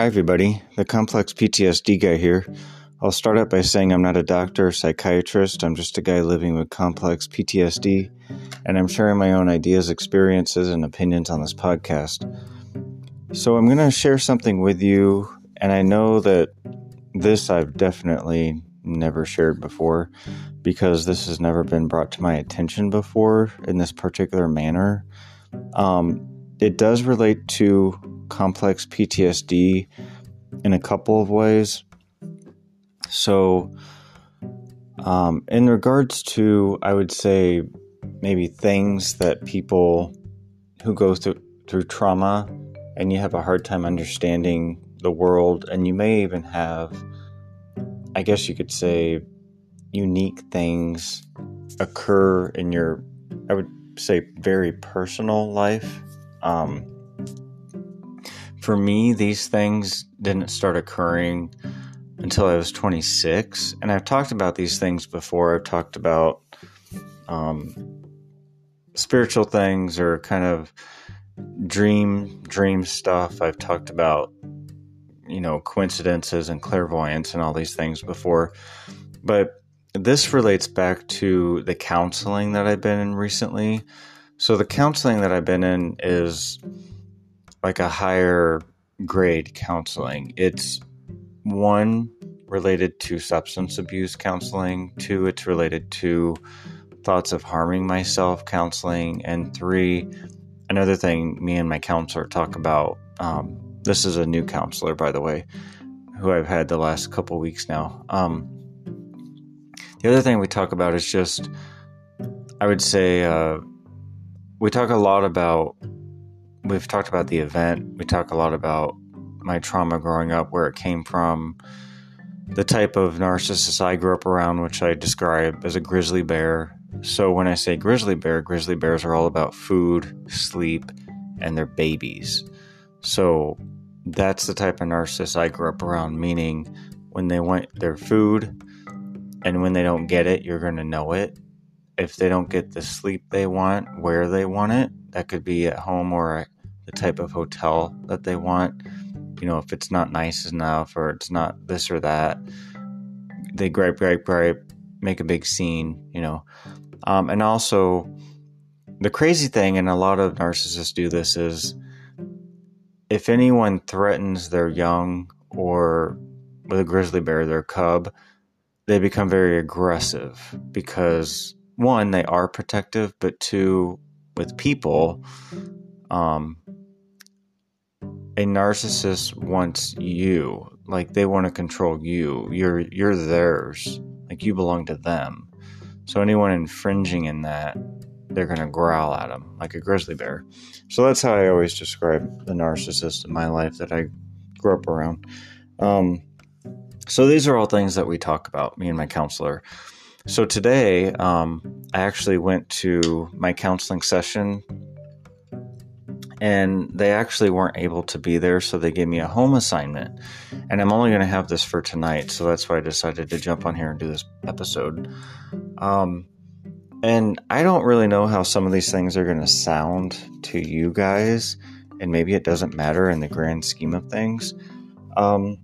Hi, everybody. The complex PTSD guy here. I'll start out by saying I'm not a doctor or psychiatrist. I'm just a guy living with complex PTSD, and I'm sharing my own ideas, experiences, and opinions on this podcast. So, I'm going to share something with you, and I know that this I've definitely never shared before because this has never been brought to my attention before in this particular manner. Um, it does relate to complex PTSD in a couple of ways. So, um, in regards to, I would say, maybe things that people who go through, through trauma and you have a hard time understanding the world, and you may even have, I guess you could say, unique things occur in your, I would say, very personal life. Um, for me, these things didn't start occurring until I was 26. And I've talked about these things before. I've talked about um, spiritual things or kind of dream dream stuff. I've talked about you know coincidences and clairvoyance and all these things before. But this relates back to the counseling that I've been in recently. So the counseling that I've been in is like a higher grade counseling. It's one related to substance abuse counseling, two, it's related to thoughts of harming myself counseling, and three, another thing me and my counselor talk about. Um, this is a new counselor, by the way, who I've had the last couple weeks now. Um, the other thing we talk about is just, I would say, uh, we talk a lot about we've talked about the event. We talk a lot about my trauma growing up, where it came from, the type of narcissist I grew up around, which I describe as a grizzly bear. So when I say grizzly bear, grizzly bears are all about food, sleep, and their babies. So that's the type of narcissist I grew up around, meaning when they want their food and when they don't get it, you're going to know it. If they don't get the sleep they want, where they want it, that could be at home or the type of hotel that they want. You know, if it's not nice enough or it's not this or that, they gripe, gripe, gripe, make a big scene, you know. Um, and also, the crazy thing, and a lot of narcissists do this, is if anyone threatens their young or with a grizzly bear, their cub, they become very aggressive because one, they are protective, but two, with people, um, a narcissist wants you, like they want to control you. You're you're theirs, like you belong to them. So anyone infringing in that, they're gonna growl at them like a grizzly bear. So that's how I always describe the narcissist in my life that I grew up around. Um, so these are all things that we talk about, me and my counselor. So today, um, I actually went to my counseling session and they actually weren't able to be there, so they gave me a home assignment. And I'm only going to have this for tonight, so that's why I decided to jump on here and do this episode. Um, and I don't really know how some of these things are going to sound to you guys, and maybe it doesn't matter in the grand scheme of things. Um,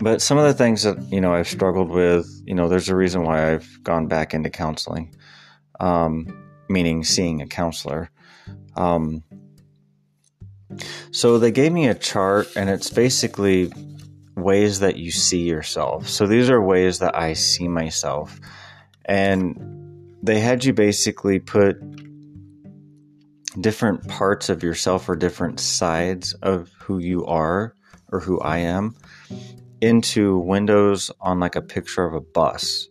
but some of the things that you know I've struggled with, you know, there's a reason why I've gone back into counseling, um, meaning seeing a counselor. Um, so they gave me a chart, and it's basically ways that you see yourself. So these are ways that I see myself, and they had you basically put different parts of yourself or different sides of who you are or who I am into windows on like a picture of a bus.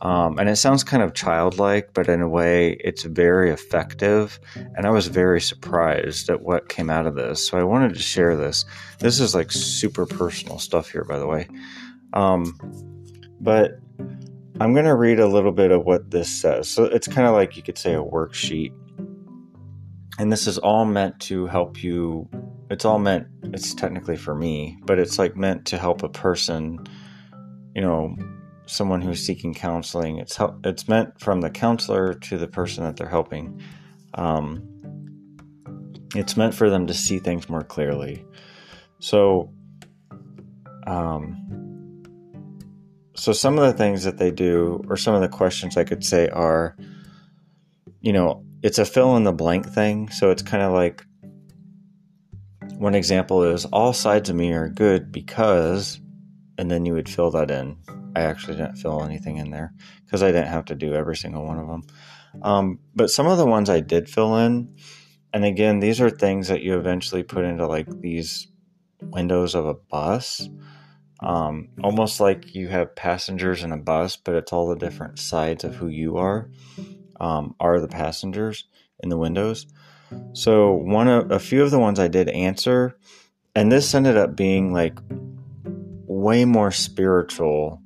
Um, and it sounds kind of childlike, but in a way, it's very effective. And I was very surprised at what came out of this. So I wanted to share this. This is like super personal stuff here, by the way. Um, but I'm going to read a little bit of what this says. So it's kind of like you could say a worksheet. And this is all meant to help you. It's all meant, it's technically for me, but it's like meant to help a person, you know, someone who's seeking counseling. It's help, it's meant from the counselor to the person that they're helping. Um, it's meant for them to see things more clearly. So, um, so some of the things that they do, or some of the questions I could say are, you know, it's a fill in the blank thing. So it's kind of like one example is all sides of me are good because, and then you would fill that in. I actually didn't fill anything in there because I didn't have to do every single one of them. Um, but some of the ones I did fill in, and again, these are things that you eventually put into like these windows of a bus. Um, almost like you have passengers in a bus, but it's all the different sides of who you are, um, are the passengers in the windows. So one of a few of the ones I did answer, and this ended up being like way more spiritual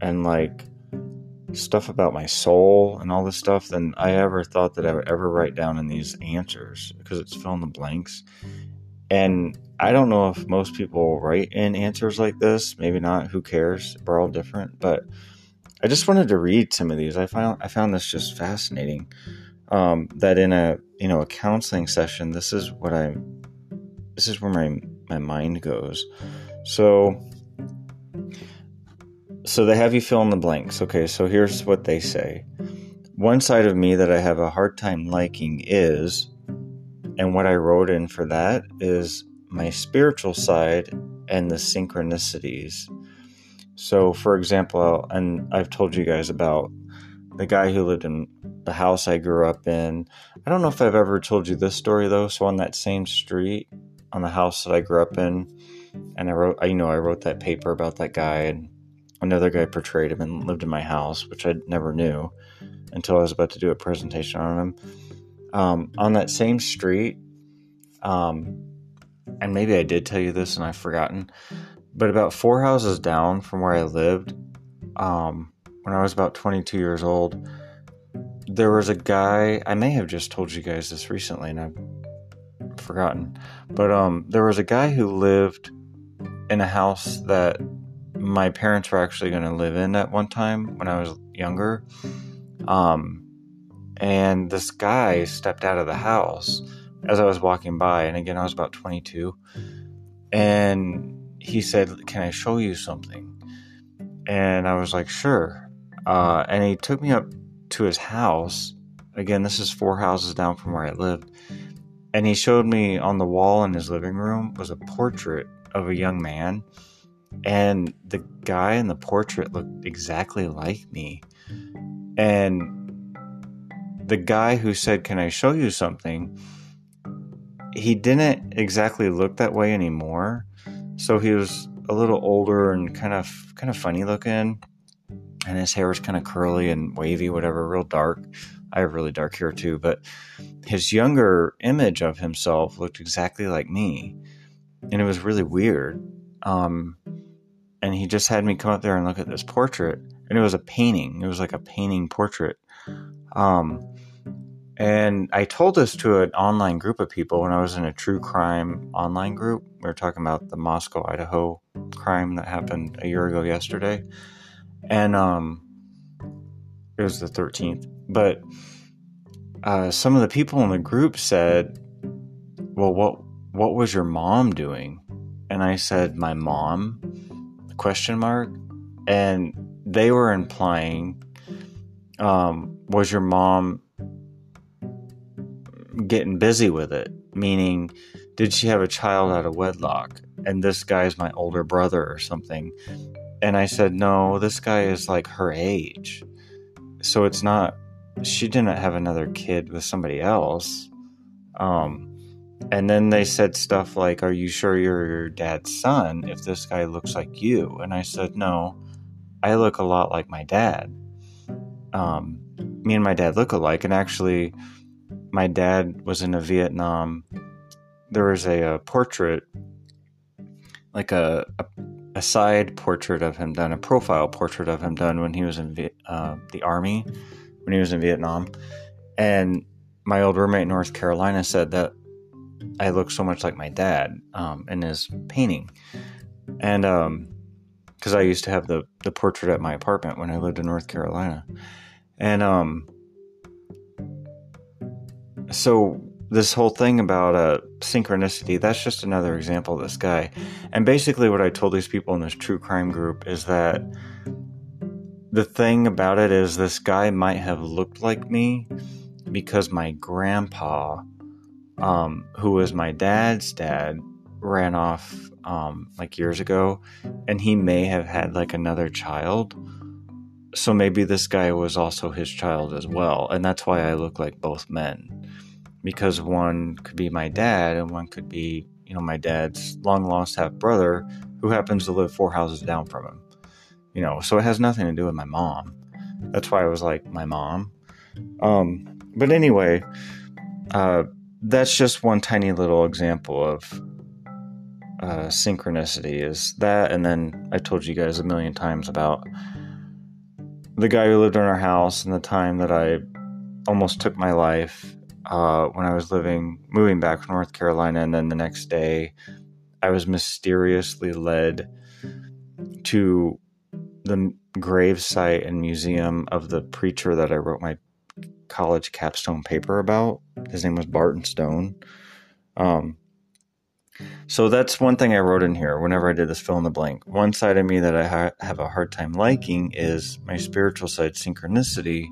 and like stuff about my soul and all this stuff than I ever thought that I would ever write down in these answers because it's fill in the blanks. And I don't know if most people write in answers like this. Maybe not. Who cares? We're all different. But I just wanted to read some of these. I found I found this just fascinating. Um, that in a you know a counseling session, this is what I this is where my my mind goes. So so they have you fill in the blanks. Okay, so here's what they say. One side of me that I have a hard time liking is, and what I wrote in for that is my spiritual side and the synchronicities. So, for example, and I've told you guys about the guy who lived in the house I grew up in. I don't know if I've ever told you this story though. So, on that same street, on the house that I grew up in, and I wrote, you know, I wrote that paper about that guy, and another guy portrayed him and lived in my house, which I never knew until I was about to do a presentation on him. Um, on that same street, um, and maybe I did tell you this and I've forgotten, but about four houses down from where I lived, um, when I was about 22 years old, there was a guy. I may have just told you guys this recently, and I've forgotten. But um, there was a guy who lived in a house that my parents were actually going to live in at one time when I was younger. Um, and this guy stepped out of the house as I was walking by, and again, I was about 22, and he said, Can I show you something? And I was like, Sure. Uh, and he took me up to his house. Again, this is four houses down from where I lived. And he showed me on the wall in his living room was a portrait of a young man and the guy in the portrait looked exactly like me. And the guy who said, Can I show you something? He didn't exactly look that way anymore. So he was a little older and kind of kind of funny looking. And his hair was kind of curly and wavy, whatever, real dark. I have really dark hair too, but his younger image of himself looked exactly like me. And it was really weird. Um, and he just had me come up there and look at this portrait and it was a painting it was like a painting portrait um, and i told this to an online group of people when i was in a true crime online group we were talking about the moscow idaho crime that happened a year ago yesterday and um, it was the 13th but uh, some of the people in the group said well what what was your mom doing? And i said my mom? Question mark. And they were implying um, was your mom getting busy with it? Meaning did she have a child out of wedlock? And this guy's my older brother or something and i said no this guy is like her age so it's not she didn't have another kid with somebody else um and then they said stuff like, Are you sure you're your dad's son if this guy looks like you? And I said, No, I look a lot like my dad. Um, me and my dad look alike. And actually, my dad was in a Vietnam. There was a, a portrait, like a, a, a, side portrait of him done, a profile portrait of him done when he was in uh, the army, when he was in Vietnam. And my old roommate in North Carolina said that I look so much like my dad um, in his painting, and because um, I used to have the the portrait at my apartment when I lived in North Carolina, and um, so this whole thing about uh, synchronicity, that's just another example of this guy. And basically, what I told these people in this true crime group is that the thing about it is this guy might have looked like me because my grandpa, um, who was my dad's dad, ran off um, like years ago, and he may have had like another child. So maybe this guy was also his child as well, and that's why I look like both men because one could be my dad and one could be, you know, my dad's long lost half brother who happens to live four houses down from him. You know, so it has nothing to do with my mom. That's why I was like my mom. Um, but anyway, uh, that's just one tiny little example of uh, synchronicity is that and then i told you guys a million times about the guy who lived in our house and the time that i almost took my life uh, when I was living, moving back from North Carolina, and then the next day, I was mysteriously led to the grave site and museum of the preacher that I wrote my college capstone paper about. His name was Barton Stone. Um, so that's one thing I wrote in here whenever I did this fill in the blank. One side of me that I ha- have a hard time liking is my spiritual side, synchronicity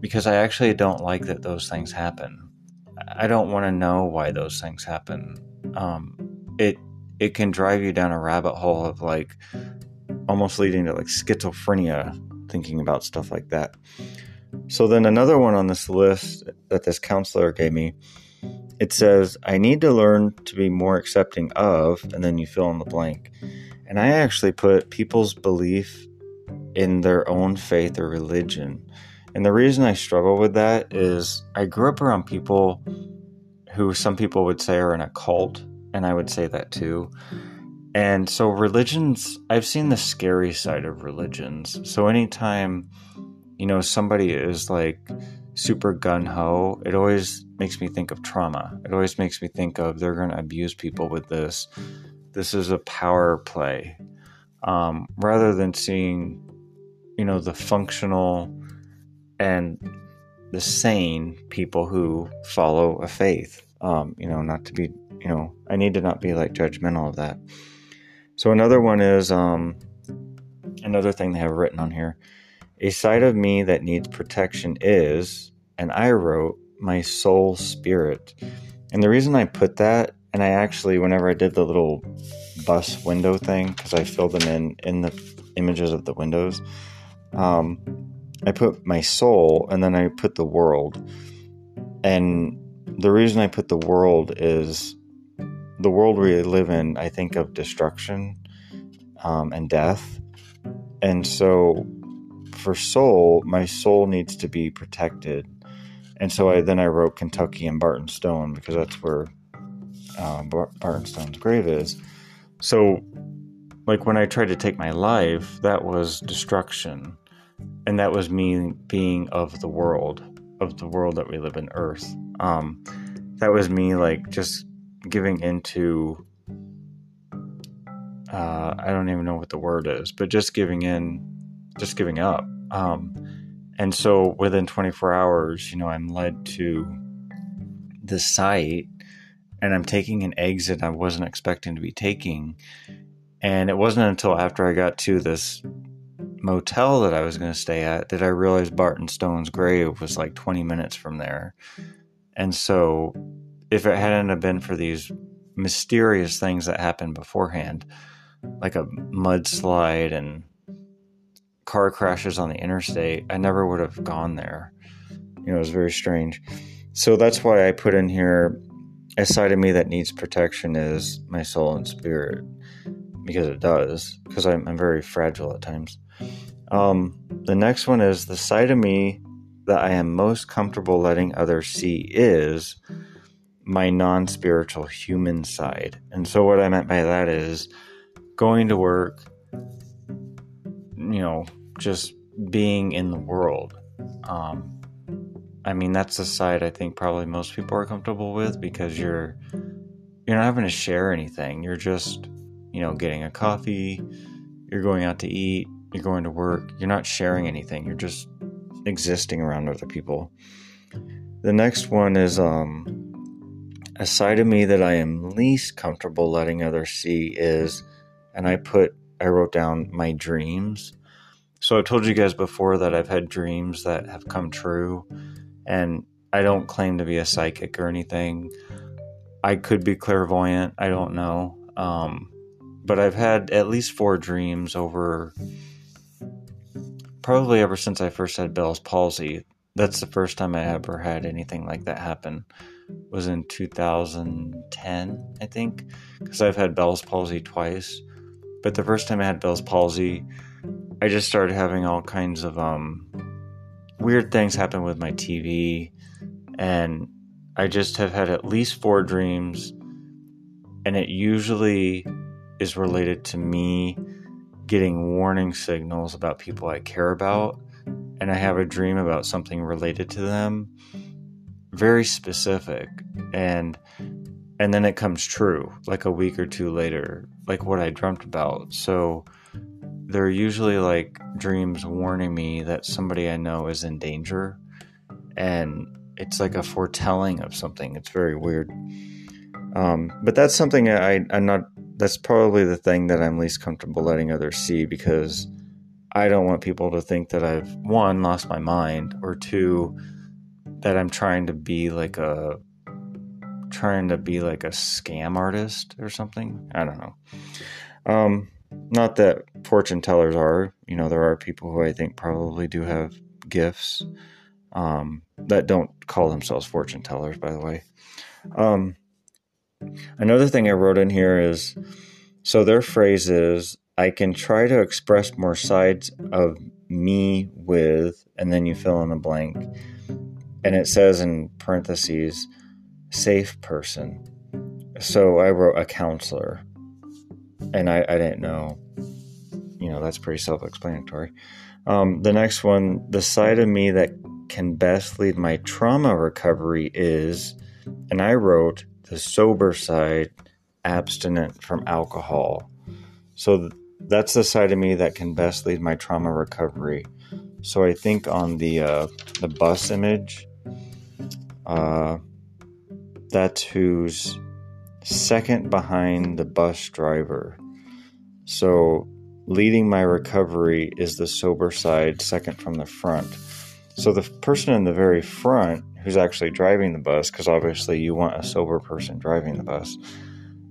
because I actually don't like that those things happen. I don't want to know why those things happen. Um, it it can drive you down a rabbit hole of like almost leading to like schizophrenia thinking about stuff like that. So then another one on this list that this counselor gave me, it says I need to learn to be more accepting of, and then you fill in the blank. And I actually put people's belief in their own faith or religion. And the reason I struggle with that is I grew up around people who some people would say are in a cult, and I would say that too. And so, religions, I've seen the scary side of religions. So, anytime, you know, somebody is like super gun ho, it always makes me think of trauma. It always makes me think of they're going to abuse people with this. This is a power play. Um, rather than seeing, you know, the functional, and the sane people who follow a faith. Um, you know, not to be, you know, I need to not be like judgmental of that. So another one is um, another thing they have written on here. A side of me that needs protection is, and I wrote my soul spirit. And the reason I put that, and I actually, whenever I did the little bus window thing, because I filled them in in the images of the windows, um, I put my soul and then I put the world. And the reason I put the world is the world we live in, I think of destruction um, and death. And so for soul, my soul needs to be protected. And so I then I wrote Kentucky and Barton Stone because that's where uh, Barton Stone's grave is. So, like when I tried to take my life, that was destruction and that was me being of the world, of the world that we live in, Earth. Um, that was me like just giving into. Uh, I don't even know what the word is, but just giving in, just giving up. Um, and so within 24 hours, you know, I'm led to the site and I'm taking an exit I wasn't expecting to be taking. And it wasn't until after I got to this motel that I was going to stay at that I realized Barton Stone's grave was like 20 minutes from there. And so, if it hadn't have been for these mysterious things that happened beforehand, like a mudslide and car crashes on the interstate, I never would have gone there. You know, it was very strange. So that's why I put in here a side of me that needs protection is my soul and spirit because it does because I'm, I'm very fragile at times um, the next one is the side of me that I am most comfortable letting others see is my non spiritual human side. And so, what I meant by that is going to work, you know, just being in the world. Um, I mean, that's the side I think probably most people are comfortable with because you're you're not having to share anything. You're just, you know, getting a coffee, you're going out to eat, you're going to work, you're not sharing anything, you're just existing around other people. The next one is um, a side of me that I am least comfortable letting others see is, and I put, I wrote down my dreams. So I told you guys before that I've had dreams that have come true, and I don't claim to be a psychic or anything. I could be clairvoyant. I don't know. Um, but I've had at least four dreams over probably ever since I first had Bell's palsy. That's the first time I ever had anything like that happen. Was in 2010, I think, because I've had Bell's palsy twice. But the first time I had Bell's palsy, I just started having all kinds of um, weird things happen with my TV, and I just have had at least four dreams, and it usually is related to me getting warning signals about people I care about, and I have a dream about something related to them, very specific, and and then it comes true like a week or two later, like what I dreamt about. So they're usually like dreams warning me that somebody I know is in danger, and it's like a foretelling of something. It's very weird. Um, but that's something I, I'm not that's probably the thing that I'm least comfortable letting others see because I don't want people to think that I've one lost my mind or two that I'm trying to be like a trying to be like a scam artist or something. I don't know. Um, not that fortune tellers are, you know, there are people who I think probably do have gifts um, that don't call themselves fortune tellers, by the way. Um, Another thing I wrote in here is so their phrase is I can try to express more sides of me with, and then you fill in the blank. And it says in parentheses, safe person. So I wrote a counselor. And I, I didn't know. You know, that's pretty self explanatory. Um, the next one, the side of me that can best lead my trauma recovery is, and I wrote the sober side, abstinent from alcohol. So that's the side of me that can best lead my trauma recovery. So I think on the uh, the bus image, uh, that's who's second behind the bus driver. So leading my recovery is the sober side, second from the front. So the person in the very front who's actually driving the bus, because obviously you want a sober person driving the bus,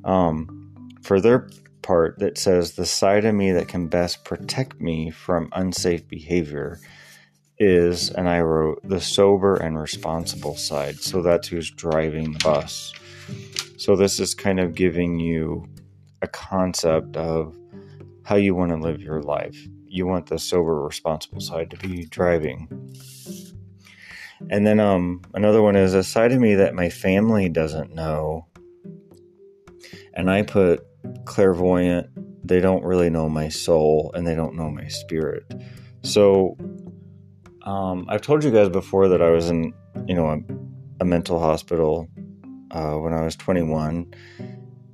um, for their part that says the side of me that can best protect me from unsafe behavior is, and I wrote the sober and responsible side. So that's who's driving the bus. So this is kind of giving you a concept of how you want to live your life. You want the sober, responsible side to be driving. And then um, another one is a side of me that my family doesn't know. And I put clairvoyant, they don't really know my soul and they don't know my spirit. So um, I've told you guys before that I was in, you know, a, a mental hospital uh, when I was 21.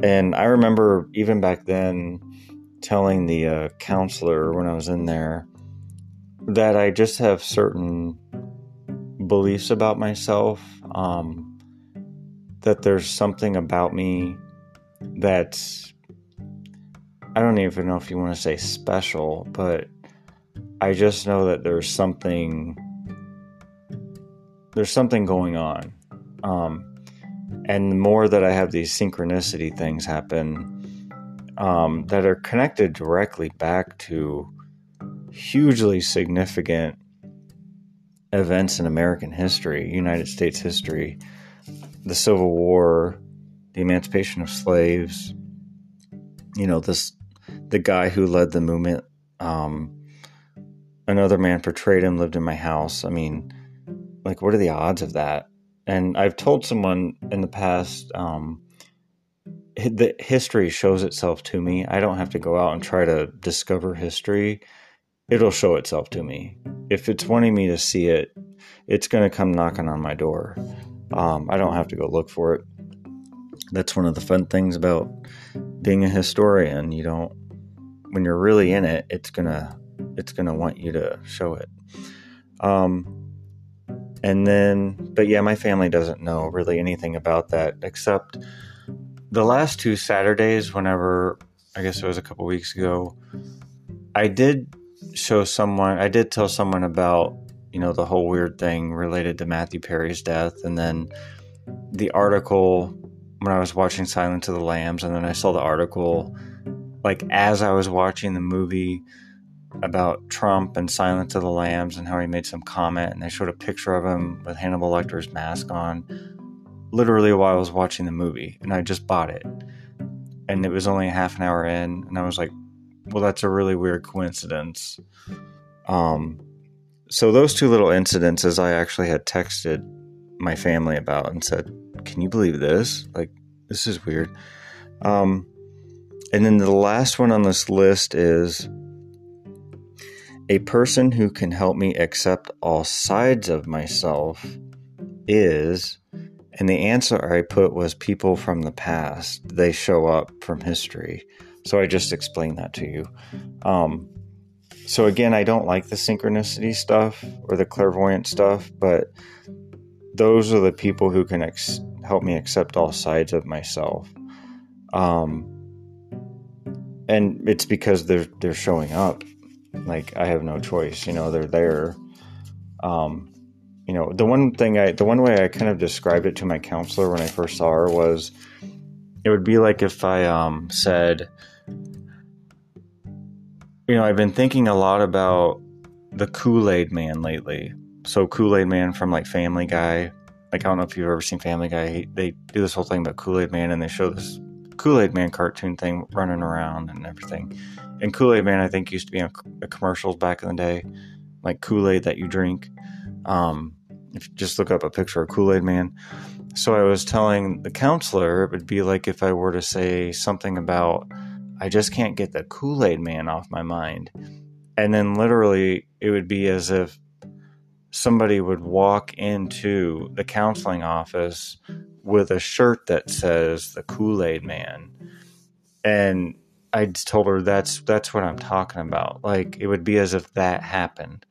And I remember even back then telling the uh, counselor when I was in there that I just have certain beliefs about myself. Um, that there's something about me that's, I don't even know if you want to say special, but I just know that there's something, there's something going on. Um, and the more that I have these synchronicity things happen um, that are connected directly back to hugely significant events in American history, United States history, the Civil War, the emancipation of slaves. You know, this the guy who led the movement. Um, another man portrayed him, lived in my house. I mean, like, what are the odds of that? And I've told someone in the past, um, the history shows itself to me. I don't have to go out and try to discover history it'll show itself to me. If it's wanting me to see it, it's going to come knocking on my door. Um, I don't have to go look for it. That's one of the fun things about being a historian. You don't, when you're really in it, it's gonna, it's gonna want you to show it. Um, and then, but yeah, my family doesn't know really anything about that except the last two Saturdays, whenever I guess it was a couple weeks ago, I did show someone, I did tell someone about, you know, the whole weird thing related to Matthew Perry's death. And then the article when I was watching Silence of the Lambs, and then I saw the article like as I was watching the movie about Trump and Silence of the Lambs and how he made some comment, and they showed a picture of him with Hannibal Lecter's mask on, literally while I was watching the movie, and I just bought it, and it was only a half an hour in, and I was like, well, that's a really weird coincidence. Um, so those two little incidences, I actually had texted my family about and said, "Can you believe this? Like, this is weird." Um, and then the last one on this list is a person who can help me accept all sides of myself is, and the answer I put was people from the past. They show up from history. So I just explained that to you. Um, so again, I don't like the synchronicity stuff or the clairvoyant stuff, but those are the people who can ex- help me accept all sides of myself. Um, and it's because they're they're showing up. Like I have no choice, you know. They're there. Um, you know, the one thing I, the one way I kind of described it to my counselor when I first saw her was, it would be like if I um, said, you know, I've been thinking a lot about the Kool Aid Man lately. So Kool Aid Man from like Family Guy. Like I don't know if you've ever seen Family Guy. They do this whole thing about Kool Aid Man, and they show this Kool Aid Man cartoon thing running around and everything. And Kool Aid Man, I think, used to be on commercials back in the day, like Kool Aid that you drink. Um, if you just look up a picture of Kool Aid Man. So I was telling the counselor it would be like if I were to say something about, I just can't get the Kool Aid Man off my mind. And then literally, it would be as if somebody would walk into the counseling office with a shirt that says the Kool Aid Man, and I told her that's that's what I'm talking about. Like it would be as if that happened.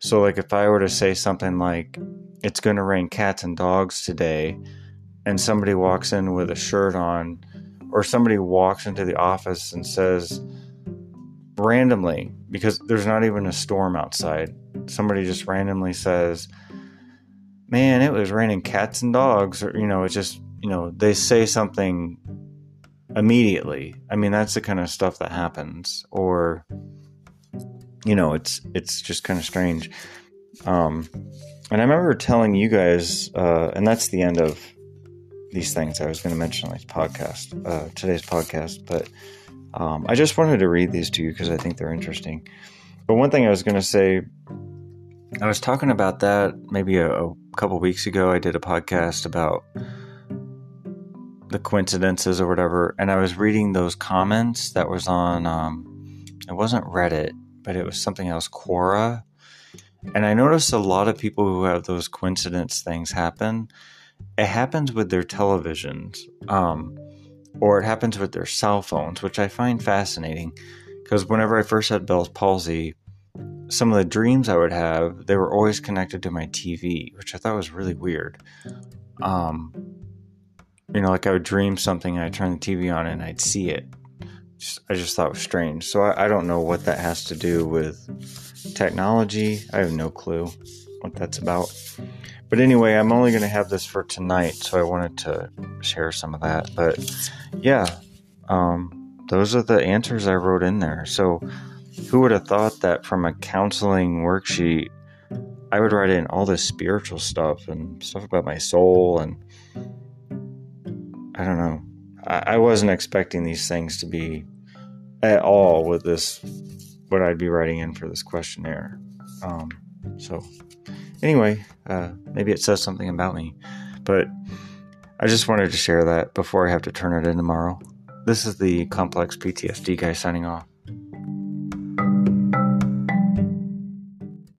So like if I were to say something like it's going to rain cats and dogs today and somebody walks in with a shirt on or somebody walks into the office and says randomly because there's not even a storm outside somebody just randomly says man, it was raining cats and dogs, or, you know, it's just, you know, they say something immediately. I mean, that's the kind of stuff that happens. Or, you know, it's, it's just kind of strange. Um, and I remember telling you guys, uh, and that's the end of these things I was going to mention on this podcast, uh, today's podcast, but um, I just wanted to read these to you because I think they're interesting. But one thing I was going to say, I was talking about that maybe a, a couple weeks ago. I did a podcast about the coincidences or whatever, and I was reading those comments that was on. Um, it wasn't Reddit, but it was something else, Quora, and I noticed a lot of people who have those coincidence things happen. It happens with their televisions, um, or it happens with their cell phones, which I find fascinating because whenever I first had Bell's palsy, some of the dreams I would have, they were always connected to my TV, which I thought was really weird. Um, you know, like I would dream something and I'd turn the TV on and I'd see it. Just, I just thought it was strange. So I, I don't know what that has to do with technology. I have no clue what that's about. But anyway, I'm only going to have this for tonight, so I wanted to share some of that. But yeah, um, those are the answers I wrote in there. So who would have thought that from a counseling worksheet, I would write in all this spiritual stuff and stuff about my soul and I don't know. I, wasn't expecting these things to be at all with this what I'd be writing in for this questionnaire. Um, so anyway, uh, maybe it says something about me, but I just wanted to share that before I have to turn it in tomorrow. This is the complex PTSD guy signing off.